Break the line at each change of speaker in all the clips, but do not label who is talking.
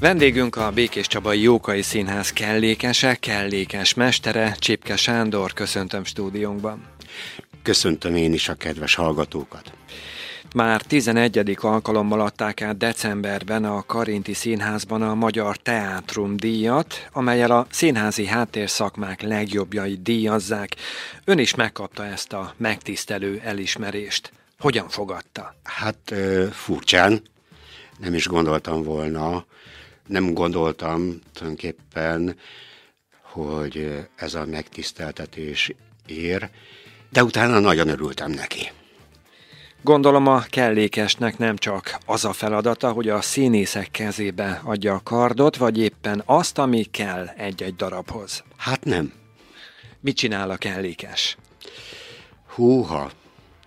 Vendégünk a Békés Csabai Jókai Színház kellékese, kellékes mestere, Csipke Sándor, köszöntöm stúdiónkban.
Köszöntöm én is a kedves hallgatókat.
Már 11. alkalommal adták át decemberben a Karinti Színházban a Magyar Teátrum díjat, amelyel a színházi háttérszakmák legjobbjait díjazzák. Ön is megkapta ezt a megtisztelő elismerést. Hogyan fogadta?
Hát furcsán, nem is gondoltam volna, nem gondoltam tulajdonképpen, hogy ez a megtiszteltetés ér, de utána nagyon örültem neki.
Gondolom a kellékesnek nem csak az a feladata, hogy a színészek kezébe adja a kardot, vagy éppen azt, ami kell egy-egy darabhoz.
Hát nem.
Mit csinál a kellékes?
Húha,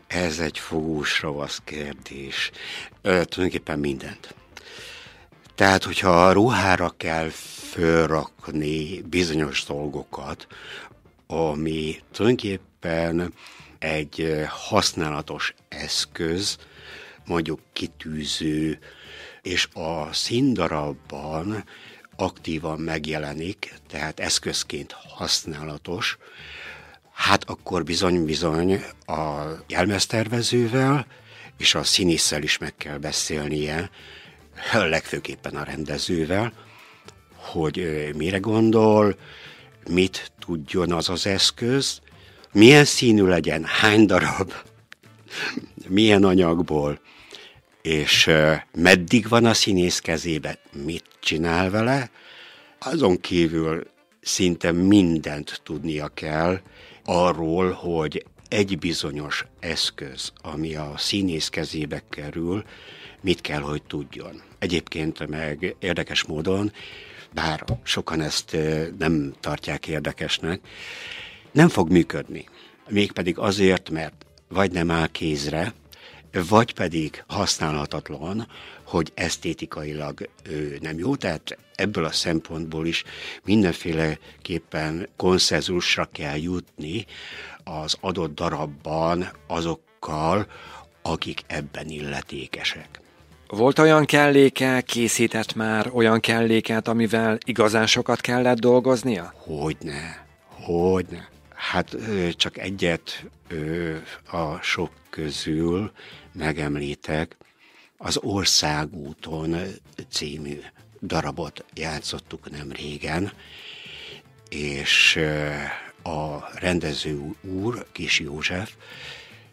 ez egy fogós ravasz kérdés. Ö, tulajdonképpen mindent. Tehát, hogyha a ruhára kell fölrakni bizonyos dolgokat, ami tulajdonképpen egy használatos eszköz, mondjuk kitűző, és a színdarabban aktívan megjelenik, tehát eszközként használatos, hát akkor bizony-bizony a jelmeztervezővel és a színésszel is meg kell beszélnie, legfőképpen a rendezővel, hogy mire gondol, mit tudjon az az eszköz, milyen színű legyen, hány darab, milyen anyagból, és meddig van a színész kezébe, mit csinál vele, azon kívül szinte mindent tudnia kell arról, hogy egy bizonyos eszköz, ami a színész kezébe kerül, mit kell, hogy tudjon. Egyébként meg érdekes módon, bár sokan ezt nem tartják érdekesnek, nem fog működni. Mégpedig azért, mert vagy nem áll kézre, vagy pedig használhatatlan, hogy esztétikailag ő nem jó. Tehát ebből a szempontból is mindenféleképpen konszenzusra kell jutni az adott darabban azokkal, akik ebben illetékesek.
Volt olyan kelléke, készített már olyan kelléket, amivel igazán sokat kellett dolgoznia?
Hogyne, hogyne. Hát csak egyet a sok közül megemlítek. Az Országúton című darabot játszottuk nem régen, és a rendező úr, Kis József,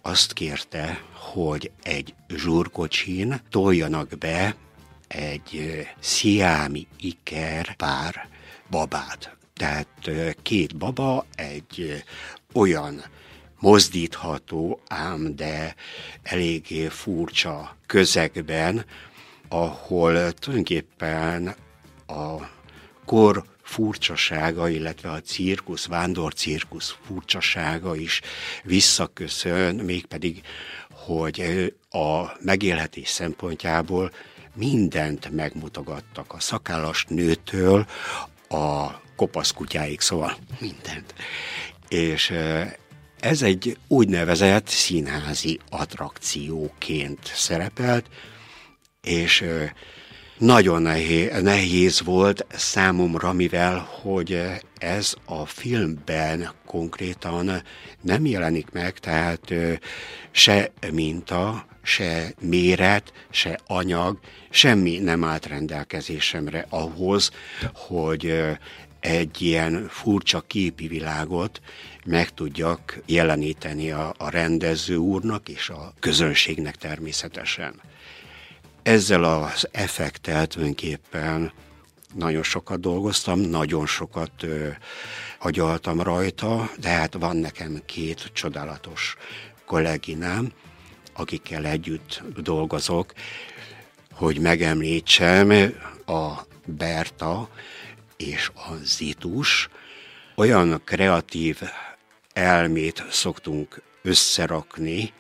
azt kérte, hogy egy zsúrkocsin toljanak be egy sziámi iker pár babát. Tehát két baba egy olyan mozdítható, ám de eléggé furcsa közegben, ahol tulajdonképpen a kor furcsasága, illetve a cirkusz, vándor cirkusz furcsasága is visszaköszön, mégpedig, hogy a megélhetés szempontjából mindent megmutogattak a szakállas nőtől a kopasz kutyáig, szóval mindent. És ez egy úgynevezett színházi attrakcióként szerepelt, és nagyon nehéz, volt számomra, mivel hogy ez a filmben konkrétan nem jelenik meg, tehát se minta, se méret, se anyag, semmi nem állt rendelkezésemre ahhoz, hogy egy ilyen furcsa képi világot meg tudjak jeleníteni a, a rendező úrnak és a közönségnek természetesen. Ezzel az effektel tulajdonképpen nagyon sokat dolgoztam, nagyon sokat ö, agyaltam rajta, de hát van nekem két csodálatos kolléginám, akikkel együtt dolgozok, hogy megemlítsem a Berta és a Zitus. Olyan kreatív elmét szoktunk összerakni,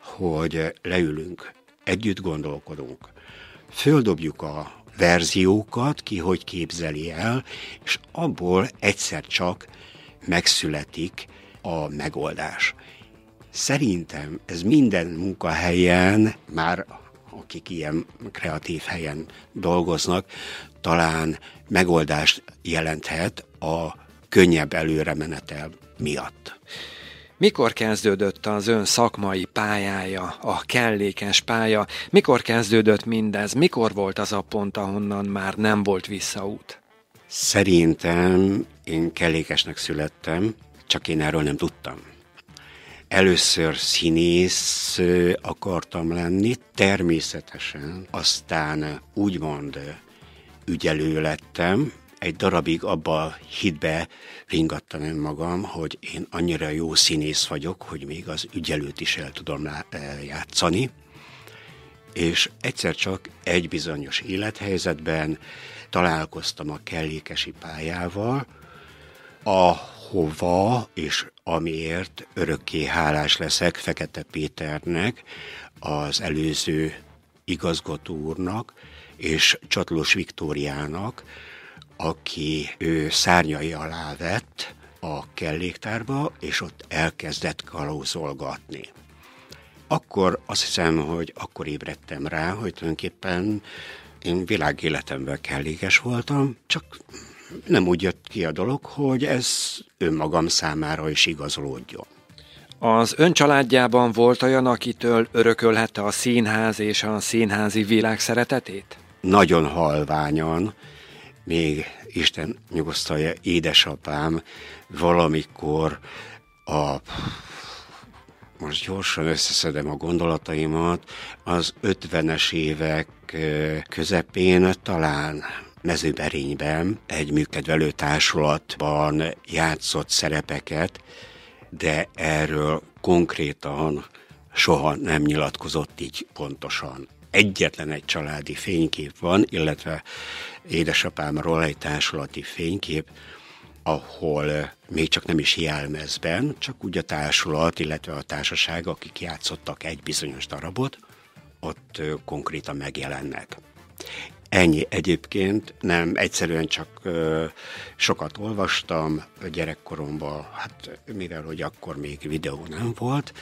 hogy leülünk együtt gondolkodunk. Földobjuk a verziókat, ki hogy képzeli el, és abból egyszer csak megszületik a megoldás. Szerintem ez minden munkahelyen, már akik ilyen kreatív helyen dolgoznak, talán megoldást jelenthet a könnyebb előremenetel miatt.
Mikor kezdődött az ön szakmai pályája, a kellékes pálya? Mikor kezdődött mindez? Mikor volt az a pont, ahonnan már nem volt visszaút?
Szerintem én kellékesnek születtem, csak én erről nem tudtam. Először színész akartam lenni, természetesen, aztán úgymond ügyelő lettem, egy darabig abba hitbe ringattam önmagam, hogy én annyira jó színész vagyok, hogy még az ügyelőt is el tudom játszani. És egyszer csak egy bizonyos élethelyzetben találkoztam a kellékesi pályával, ahova és amiért örökké hálás leszek Fekete Péternek, az előző igazgató úrnak, és Csatlós Viktóriának, aki ő szárnyai alá vett a kelléktárba, és ott elkezdett kalózolgatni. Akkor azt hiszem, hogy akkor ébredtem rá, hogy tulajdonképpen én világéletemben kellékes voltam, csak nem úgy jött ki a dolog, hogy ez önmagam számára is igazolódjon.
Az ön családjában volt olyan, akitől örökölhette a színház és a színházi világ szeretetét?
Nagyon halványan, még Isten nyugosztalja édesapám valamikor a most gyorsan összeszedem a gondolataimat, az 50-es évek közepén talán mezőberényben egy műkedvelő társulatban játszott szerepeket, de erről konkrétan soha nem nyilatkozott így pontosan. Egyetlen egy családi fénykép van, illetve édesapámról egy társulati fénykép, ahol még csak nem is jelmezben, csak úgy a társulat, illetve a társaság, akik játszottak egy bizonyos darabot, ott konkrétan megjelennek. Ennyi egyébként, nem, egyszerűen csak ö, sokat olvastam gyerekkoromban, hát mivel hogy akkor még videó nem volt,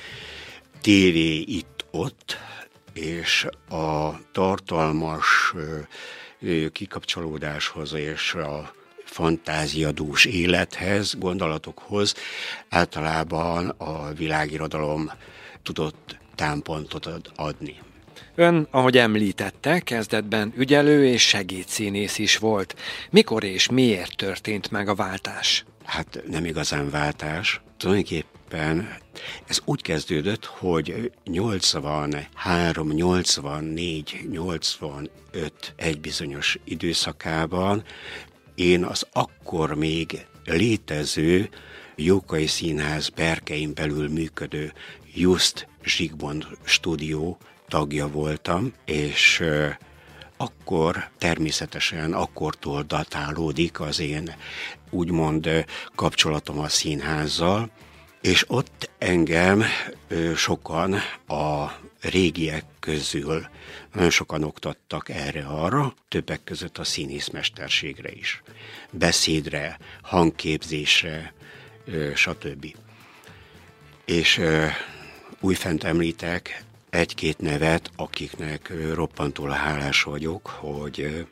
tévé itt-ott, és a tartalmas kikapcsolódáshoz és a fantáziadús élethez, gondolatokhoz általában a világirodalom tudott támpontot adni.
Ön, ahogy említette, kezdetben ügyelő és segédszínész is volt. Mikor és miért történt meg a váltás?
Hát nem igazán váltás. Tulajdonképpen ez úgy kezdődött, hogy 83, 84, 85 egy bizonyos időszakában én az akkor még létező Jókai Színház berkein belül működő Just Zsigmond stúdió tagja voltam, és akkor természetesen akkortól datálódik az én úgymond kapcsolatom a színházzal, és ott engem sokan a régiek közül nagyon sokan oktattak erre-arra, többek között a színészmesterségre is. Beszédre, hangképzésre, stb. És újfent említek egy-két nevet, akiknek roppantól hálás vagyok, hogy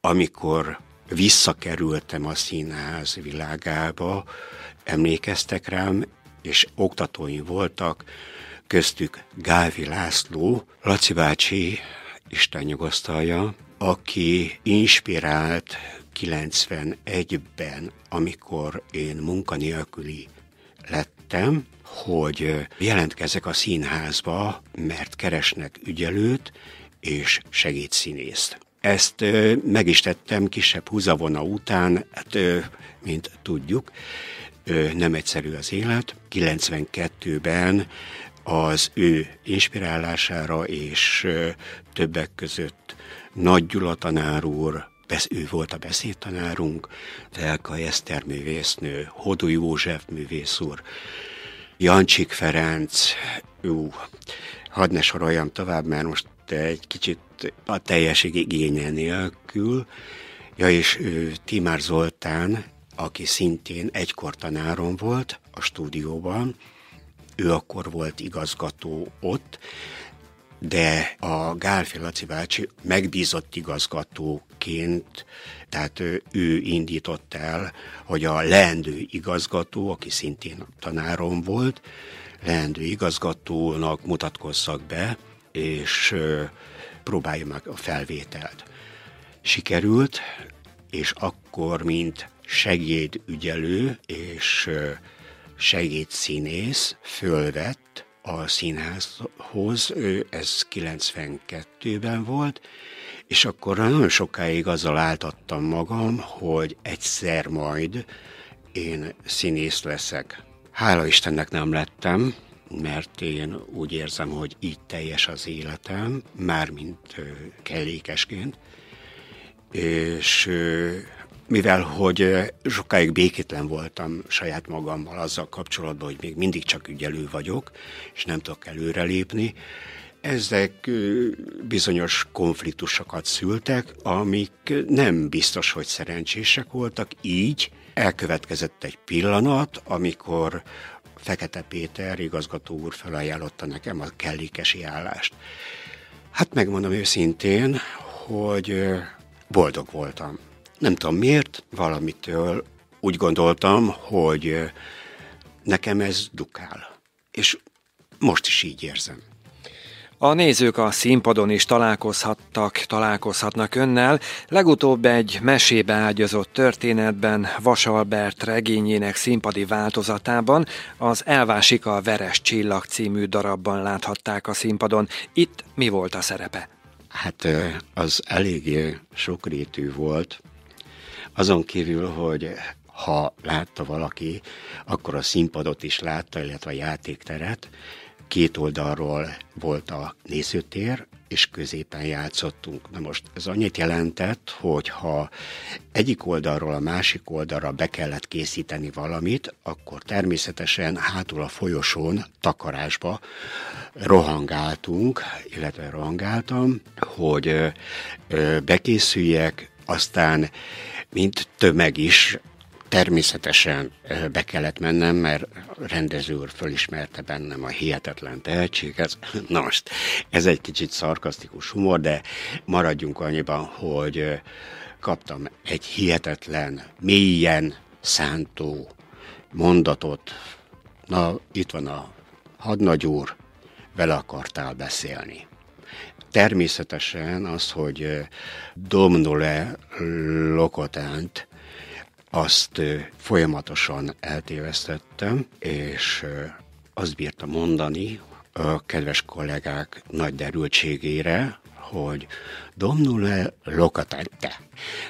amikor visszakerültem a színház világába, emlékeztek rám, és oktatóim voltak, köztük Gávi László, Laci bácsi, Isten nyugosztalja, aki inspirált 91-ben, amikor én munkanélküli lettem, hogy jelentkezek a színházba, mert keresnek ügyelőt és segédszínészt. Ezt meg is tettem kisebb húzavona után, hát, mint tudjuk, nem egyszerű az élet. 92-ben az ő inspirálására és többek között Nagy Gyula tanár úr, ő volt a beszédtanárunk, Velka Eszter művésznő, Hodó József művész úr, Jancsik Ferenc, ú, hadd ne soroljam tovább, mert most egy kicsit a teljeség igénye nélkül, ja és ő, Timár Zoltán, aki szintén egykor tanárom volt a stúdióban, ő akkor volt igazgató ott, de a Gálfi Laci bácsi megbízott igazgatóként, tehát ő indított el, hogy a leendő igazgató, aki szintén tanárom volt, leendő igazgatónak mutatkozzak be, és próbálja meg a felvételt. Sikerült, és akkor, mint segédügyelő és segédszínész fölvett a színházhoz, ez 92-ben volt, és akkor nagyon sokáig azzal áltattam magam, hogy egyszer majd én színész leszek. Hála Istennek nem lettem, mert én úgy érzem, hogy így teljes az életem, mármint kellékesként, és mivel hogy sokáig békétlen voltam saját magammal azzal kapcsolatban, hogy még mindig csak ügyelő vagyok, és nem tudok előrelépni, ezek bizonyos konfliktusokat szültek, amik nem biztos, hogy szerencsések voltak, így elkövetkezett egy pillanat, amikor Fekete Péter igazgató úr felajánlotta nekem a kellékesi állást. Hát megmondom őszintén, hogy boldog voltam. Nem tudom miért, valamitől úgy gondoltam, hogy nekem ez dukál. És most is így érzem.
A nézők a színpadon is találkozhattak, találkozhatnak önnel. Legutóbb egy mesébe ágyazott történetben Vasalbert regényének színpadi változatában az Elvásik a Veres Csillag című darabban láthatták a színpadon. Itt mi volt a szerepe?
Hát az eléggé sokrétű volt. Azon kívül, hogy ha látta valaki, akkor a színpadot is látta, illetve a játékteret, két oldalról volt a nézőtér, és középen játszottunk. Na most ez annyit jelentett, hogy ha egyik oldalról a másik oldalra be kellett készíteni valamit, akkor természetesen hátul a folyosón, takarásba rohangáltunk, illetve rohangáltam, hogy bekészüljek, aztán mint tömeg is Természetesen be kellett mennem, mert rendező úr fölismerte bennem a hihetetlen tehetséget. Na most, ez egy kicsit szarkasztikus humor, de maradjunk annyiban, hogy kaptam egy hihetetlen, mélyen szántó mondatot. Na, itt van a hadnagy úr, vele akartál beszélni. Természetesen az, hogy domnule lokotánt, azt folyamatosan eltévesztettem, és azt bírtam mondani a kedves kollégák nagy derültségére, hogy domnule locatente.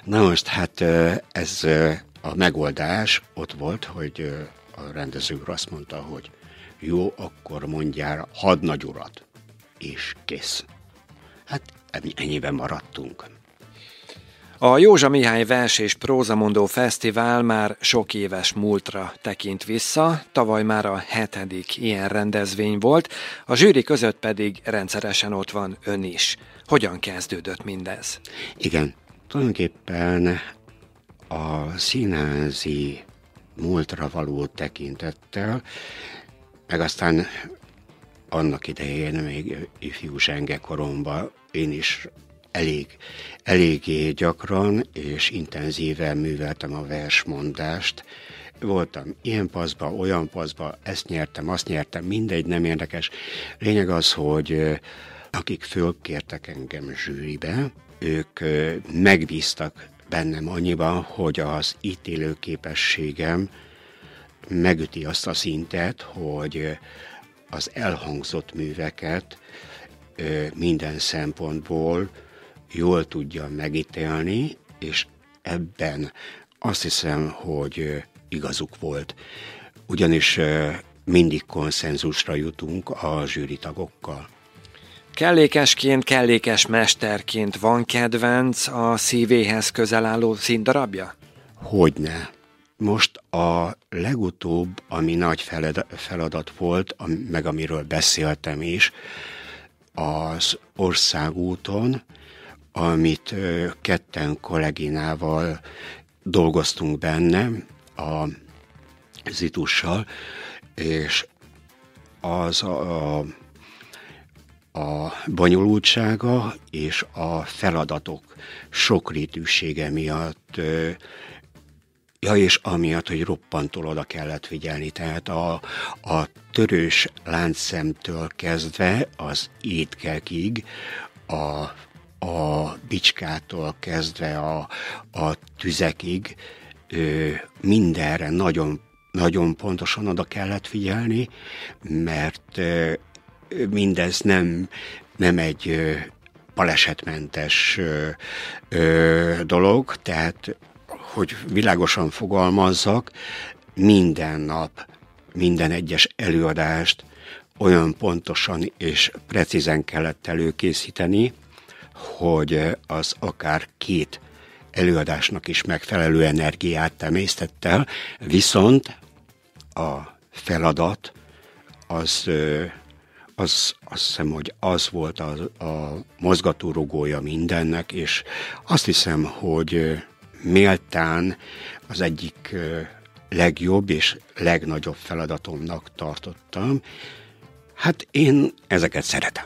Na most hát ez a megoldás ott volt, hogy a rendező azt mondta, hogy jó, akkor mondjál hadnagyurat, és kész. Hát ennyiben maradtunk.
A Józsa Mihály Vers és Prózamondó Fesztivál már sok éves múltra tekint vissza, tavaly már a hetedik ilyen rendezvény volt, a zsűri között pedig rendszeresen ott van ön is. Hogyan kezdődött mindez?
Igen, tulajdonképpen a színházi múltra való tekintettel, meg aztán annak idején még ifjú zsenge koromban én is elég, eléggé gyakran és intenzíven műveltem a versmondást. Voltam ilyen paszba, olyan paszba, ezt nyertem, azt nyertem, mindegy, nem érdekes. Lényeg az, hogy akik fölkértek engem zsűribe, ők megbíztak bennem annyiban, hogy az ítélő képességem megüti azt a szintet, hogy az elhangzott műveket minden szempontból jól tudja megítélni, és ebben azt hiszem, hogy igazuk volt. Ugyanis mindig konszenzusra jutunk a zsűri tagokkal.
Kellékesként, kellékes mesterként van kedvenc a szívéhez közel álló színdarabja?
Hogyne. Most a legutóbb, ami nagy feladat volt, meg amiről beszéltem is, az országúton amit ketten kolléginával dolgoztunk benne, a Zitussal, és az a, a bonyolultsága és a feladatok sokrétűsége miatt Ja, és amiatt, hogy roppantól oda kellett figyelni, tehát a, a törős láncszemtől kezdve az étkekig, a, a bicskától kezdve a, a tüzekig, ö, mindenre nagyon, nagyon pontosan oda kellett figyelni, mert ö, mindez nem, nem egy ö, balesetmentes ö, ö, dolog, tehát hogy világosan fogalmazzak, minden nap, minden egyes előadást olyan pontosan és precízen kellett előkészíteni, hogy az akár két előadásnak is megfelelő energiát temésztett el, viszont a feladat az, az azt hiszem, hogy az volt a, a mozgatórugója mindennek, és azt hiszem, hogy méltán az egyik legjobb és legnagyobb feladatomnak tartottam. Hát én ezeket szeretem.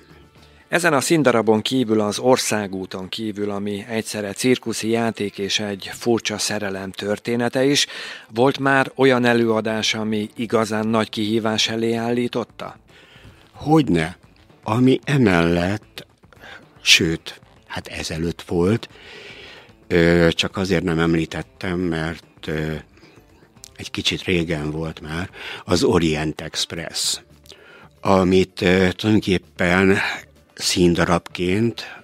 Ezen a színdarabon kívül az országúton kívül, ami egyszerre cirkuszi játék és egy furcsa szerelem története is, volt már olyan előadás, ami igazán nagy kihívás elé állította?
Hogyne. Ami emellett, sőt, hát ezelőtt volt, csak azért nem említettem, mert egy kicsit régen volt már, az Orient Express, amit tulajdonképpen színdarabként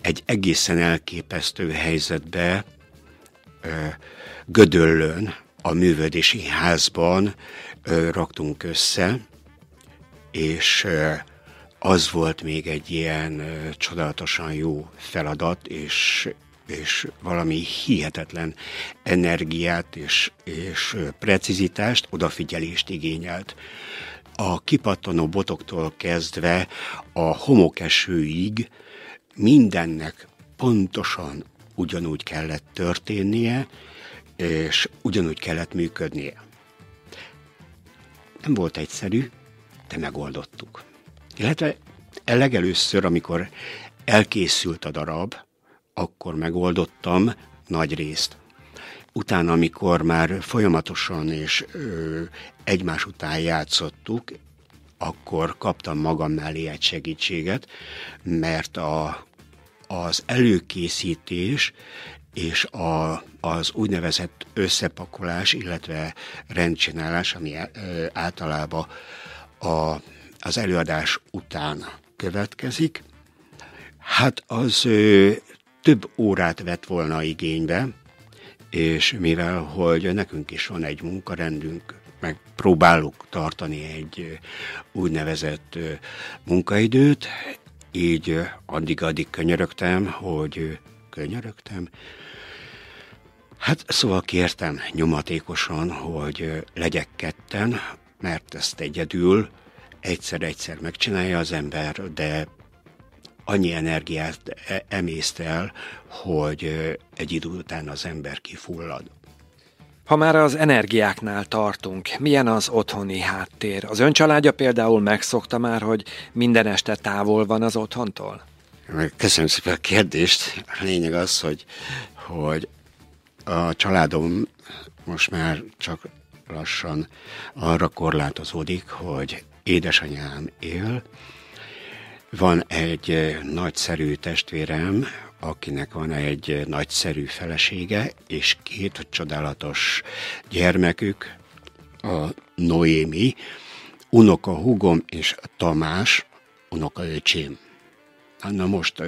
egy egészen elképesztő helyzetbe Gödöllön, a művödési házban raktunk össze, és az volt még egy ilyen csodálatosan jó feladat, és és valami hihetetlen energiát és, és precizitást, odafigyelést igényelt. A kipattanó botoktól kezdve a homokesőig mindennek pontosan ugyanúgy kellett történnie, és ugyanúgy kellett működnie. Nem volt egyszerű, de megoldottuk. Illetve legelőször, amikor elkészült a darab, akkor megoldottam nagy részt. Utána, amikor már folyamatosan és ö, egymás után játszottuk, akkor kaptam magam mellé egy segítséget, mert a, az előkészítés és a, az úgynevezett összepakolás, illetve rendcsinálás, ami általában a, az előadás után következik, hát az ö, több órát vett volna igénybe, és mivel, hogy nekünk is van egy munkarendünk, meg próbálunk tartani egy úgynevezett munkaidőt, így addig-addig könyörögtem, hogy könyörögtem, Hát szóval kértem nyomatékosan, hogy legyek ketten, mert ezt egyedül egyszer-egyszer megcsinálja az ember, de annyi energiát e- emészt el, hogy egy idő után az ember kifullad.
Ha már az energiáknál tartunk, milyen az otthoni háttér? Az ön családja például megszokta már, hogy minden este távol van az otthontól?
Köszönöm szépen a kérdést. A lényeg az, hogy, hogy a családom most már csak lassan arra korlátozódik, hogy édesanyám él, van egy nagyszerű testvérem, akinek van egy nagyszerű felesége, és két csodálatos gyermekük, a Noémi, unoka hugom és Tamás, unoka öcsém. Na most,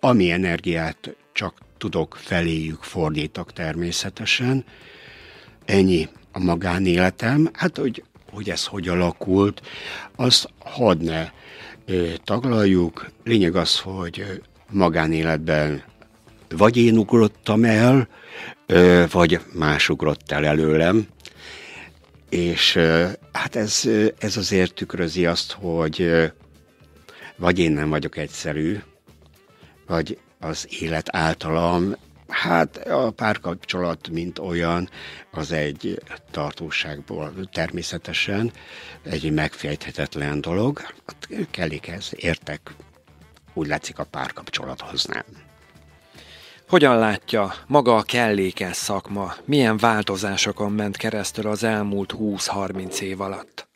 ami energiát csak tudok feléjük fordítok természetesen, ennyi a magánéletem, hát hogy, hogy ez hogy alakult, azt hadd ne taglaljuk. Lényeg az, hogy magánéletben vagy én ugrottam el, vagy más ugrott el előlem, és hát ez, ez azért tükrözi azt, hogy vagy én nem vagyok egyszerű, vagy az élet általam Hát a párkapcsolat, mint olyan, az egy tartóságból természetesen egy megfejthetetlen dolog. Hát ez értek, úgy látszik a párkapcsolathoz nem.
Hogyan látja maga a kellékes szakma, milyen változásokon ment keresztül az elmúlt 20-30 év alatt?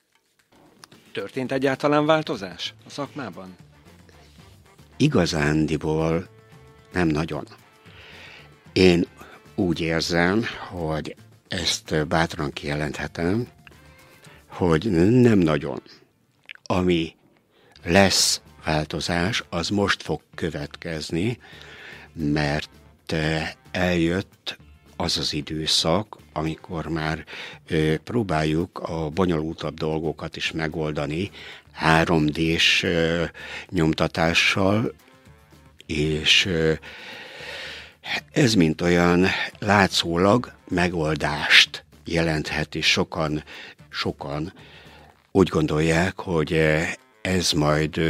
Történt egyáltalán változás a szakmában?
Igazándiból nem nagyon. Én úgy érzem, hogy ezt bátran kijelenthetem, hogy nem nagyon. Ami lesz változás, az most fog következni, mert eljött az az időszak, amikor már próbáljuk a bonyolultabb dolgokat is megoldani 3D-s nyomtatással, és ez mint olyan látszólag megoldást jelenthet, és sokan, sokan úgy gondolják, hogy ez majd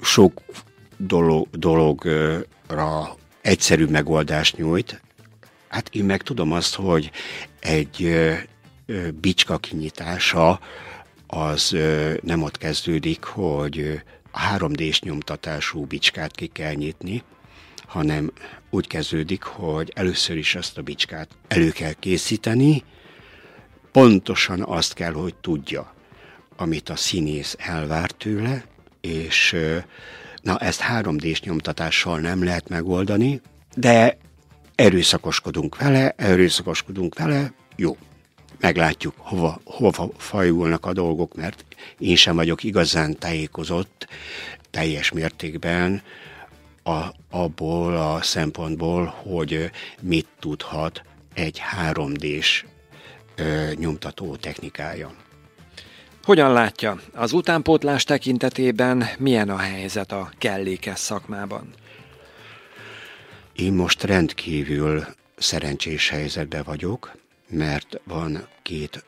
sok dolog, dologra egyszerű megoldást nyújt. Hát én meg tudom azt, hogy egy bicska kinyitása az nem ott kezdődik, hogy a 3D-s nyomtatású bicskát ki kell nyitni, hanem úgy kezdődik, hogy először is ezt a bicskát elő kell készíteni, pontosan azt kell, hogy tudja, amit a színész elvár tőle, és na ezt 3D-s nyomtatással nem lehet megoldani, de erőszakoskodunk vele, erőszakoskodunk vele, jó, meglátjuk, hova, hova fajulnak a dolgok, mert én sem vagyok igazán tájékozott teljes mértékben a, abból a szempontból, hogy mit tudhat egy 3D-s ö, nyomtató technikája.
Hogyan látja, az utánpótlás tekintetében milyen a helyzet a kellékes szakmában?
Én most rendkívül szerencsés helyzetben vagyok, mert van két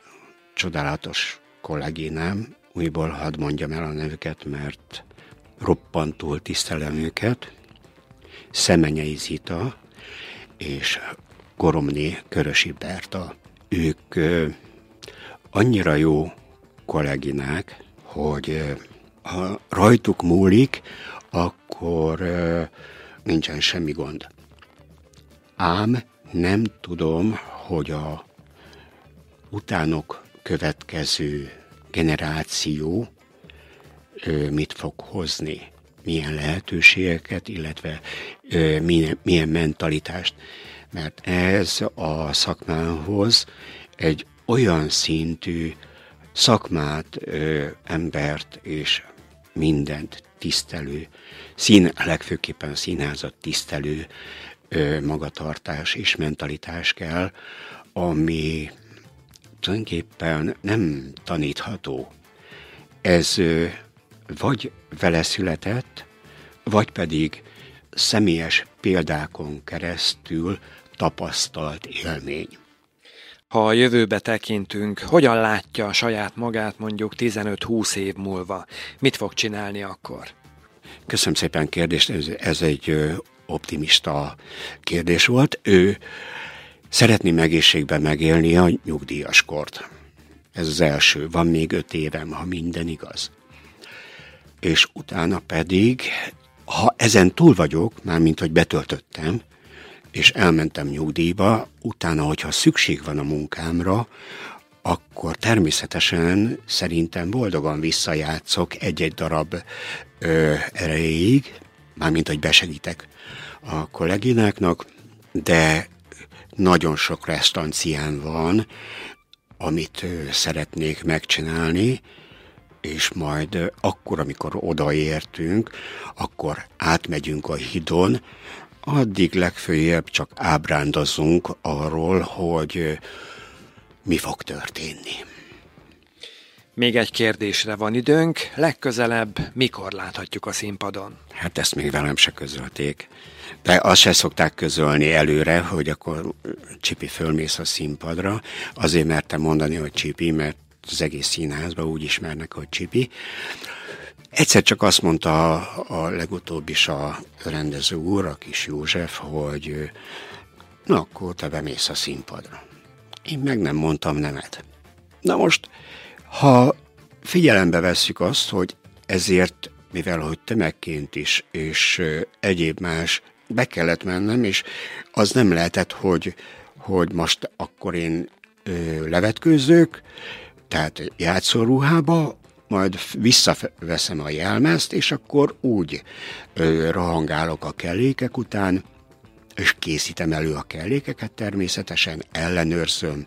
csodálatos kollégínám, újból hadd mondjam el a nevüket, mert roppantul tisztelem őket, Szemenyei Zita és Koromné Körösi Berta. Ők annyira jó kolléginák, hogy ha rajtuk múlik, akkor nincsen semmi gond. Ám nem tudom, hogy a utánok következő generáció mit fog hozni, milyen lehetőségeket, illetve milyen, milyen mentalitást. Mert ez a szakmához egy olyan szintű szakmát, embert és mindent tisztelő, szín, legfőképpen a színházat tisztelő magatartás és mentalitás kell, ami tulajdonképpen nem tanítható. Ez vagy vele született, vagy pedig személyes példákon keresztül tapasztalt élmény.
Ha a jövőbe tekintünk, hogyan látja a saját magát mondjuk 15-20 év múlva? Mit fog csinálni akkor?
Köszönöm szépen kérdést, ez, ez egy optimista kérdés volt. Ő szeretné egészségben megélni a nyugdíjas kort. Ez az első. Van még öt évem, ha minden igaz. És utána pedig, ha ezen túl vagyok, mármint hogy betöltöttem, és elmentem nyugdíjba, utána, hogyha szükség van a munkámra, akkor természetesen szerintem boldogan visszajátszok egy-egy darab ö, erejéig, mármint, hogy besegítek a kollégináknak, de nagyon sok restancián van, amit szeretnék megcsinálni, és majd akkor, amikor odaértünk, akkor átmegyünk a hidon, addig legfőjebb csak ábrándozunk arról, hogy mi fog történni.
Még egy kérdésre van időnk, legközelebb mikor láthatjuk a színpadon?
Hát ezt még velem se közölték. De azt se szokták közölni előre, hogy akkor Csipi fölmész a színpadra. Azért mertem mondani, hogy Csipi, mert az egész színházban úgy ismernek, hogy Csipi. Egyszer csak azt mondta a, a legutóbb is a rendező úr, a kis József, hogy na akkor te bemész a színpadra. Én meg nem mondtam nemet. Na most, ha figyelembe vesszük azt, hogy ezért, mivel hogy tömegként is, és egyéb más, be kellett mennem, és az nem lehetett, hogy, hogy most akkor én ö, levetkőzök, tehát játszóruhába, majd visszaveszem a jelmezt, és akkor úgy ö, rohangálok a kellékek után, és készítem elő a kellékeket természetesen, ellenőrzöm,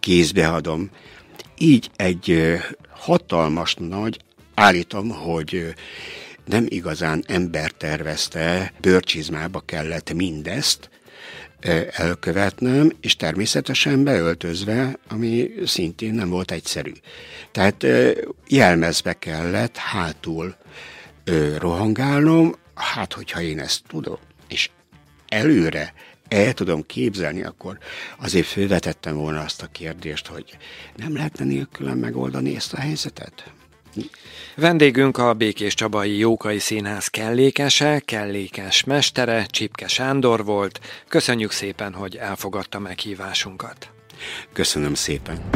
kézbeadom. Így egy ö, hatalmas nagy, állítom, hogy ö, nem igazán ember tervezte, bőrcsizmába kellett mindezt, elkövetnem, és természetesen beöltözve, ami szintén nem volt egyszerű. Tehát jelmezbe kellett hátul rohangálnom, hát hogyha én ezt tudom, és előre el tudom képzelni, akkor azért fölvetettem volna azt a kérdést, hogy nem lehetne nélkülön megoldani ezt a helyzetet?
Vendégünk a Békés Csabai Jókai Színház kellékese, kellékes mestere, Csipke Sándor volt. Köszönjük szépen, hogy elfogadta meghívásunkat.
Köszönöm szépen.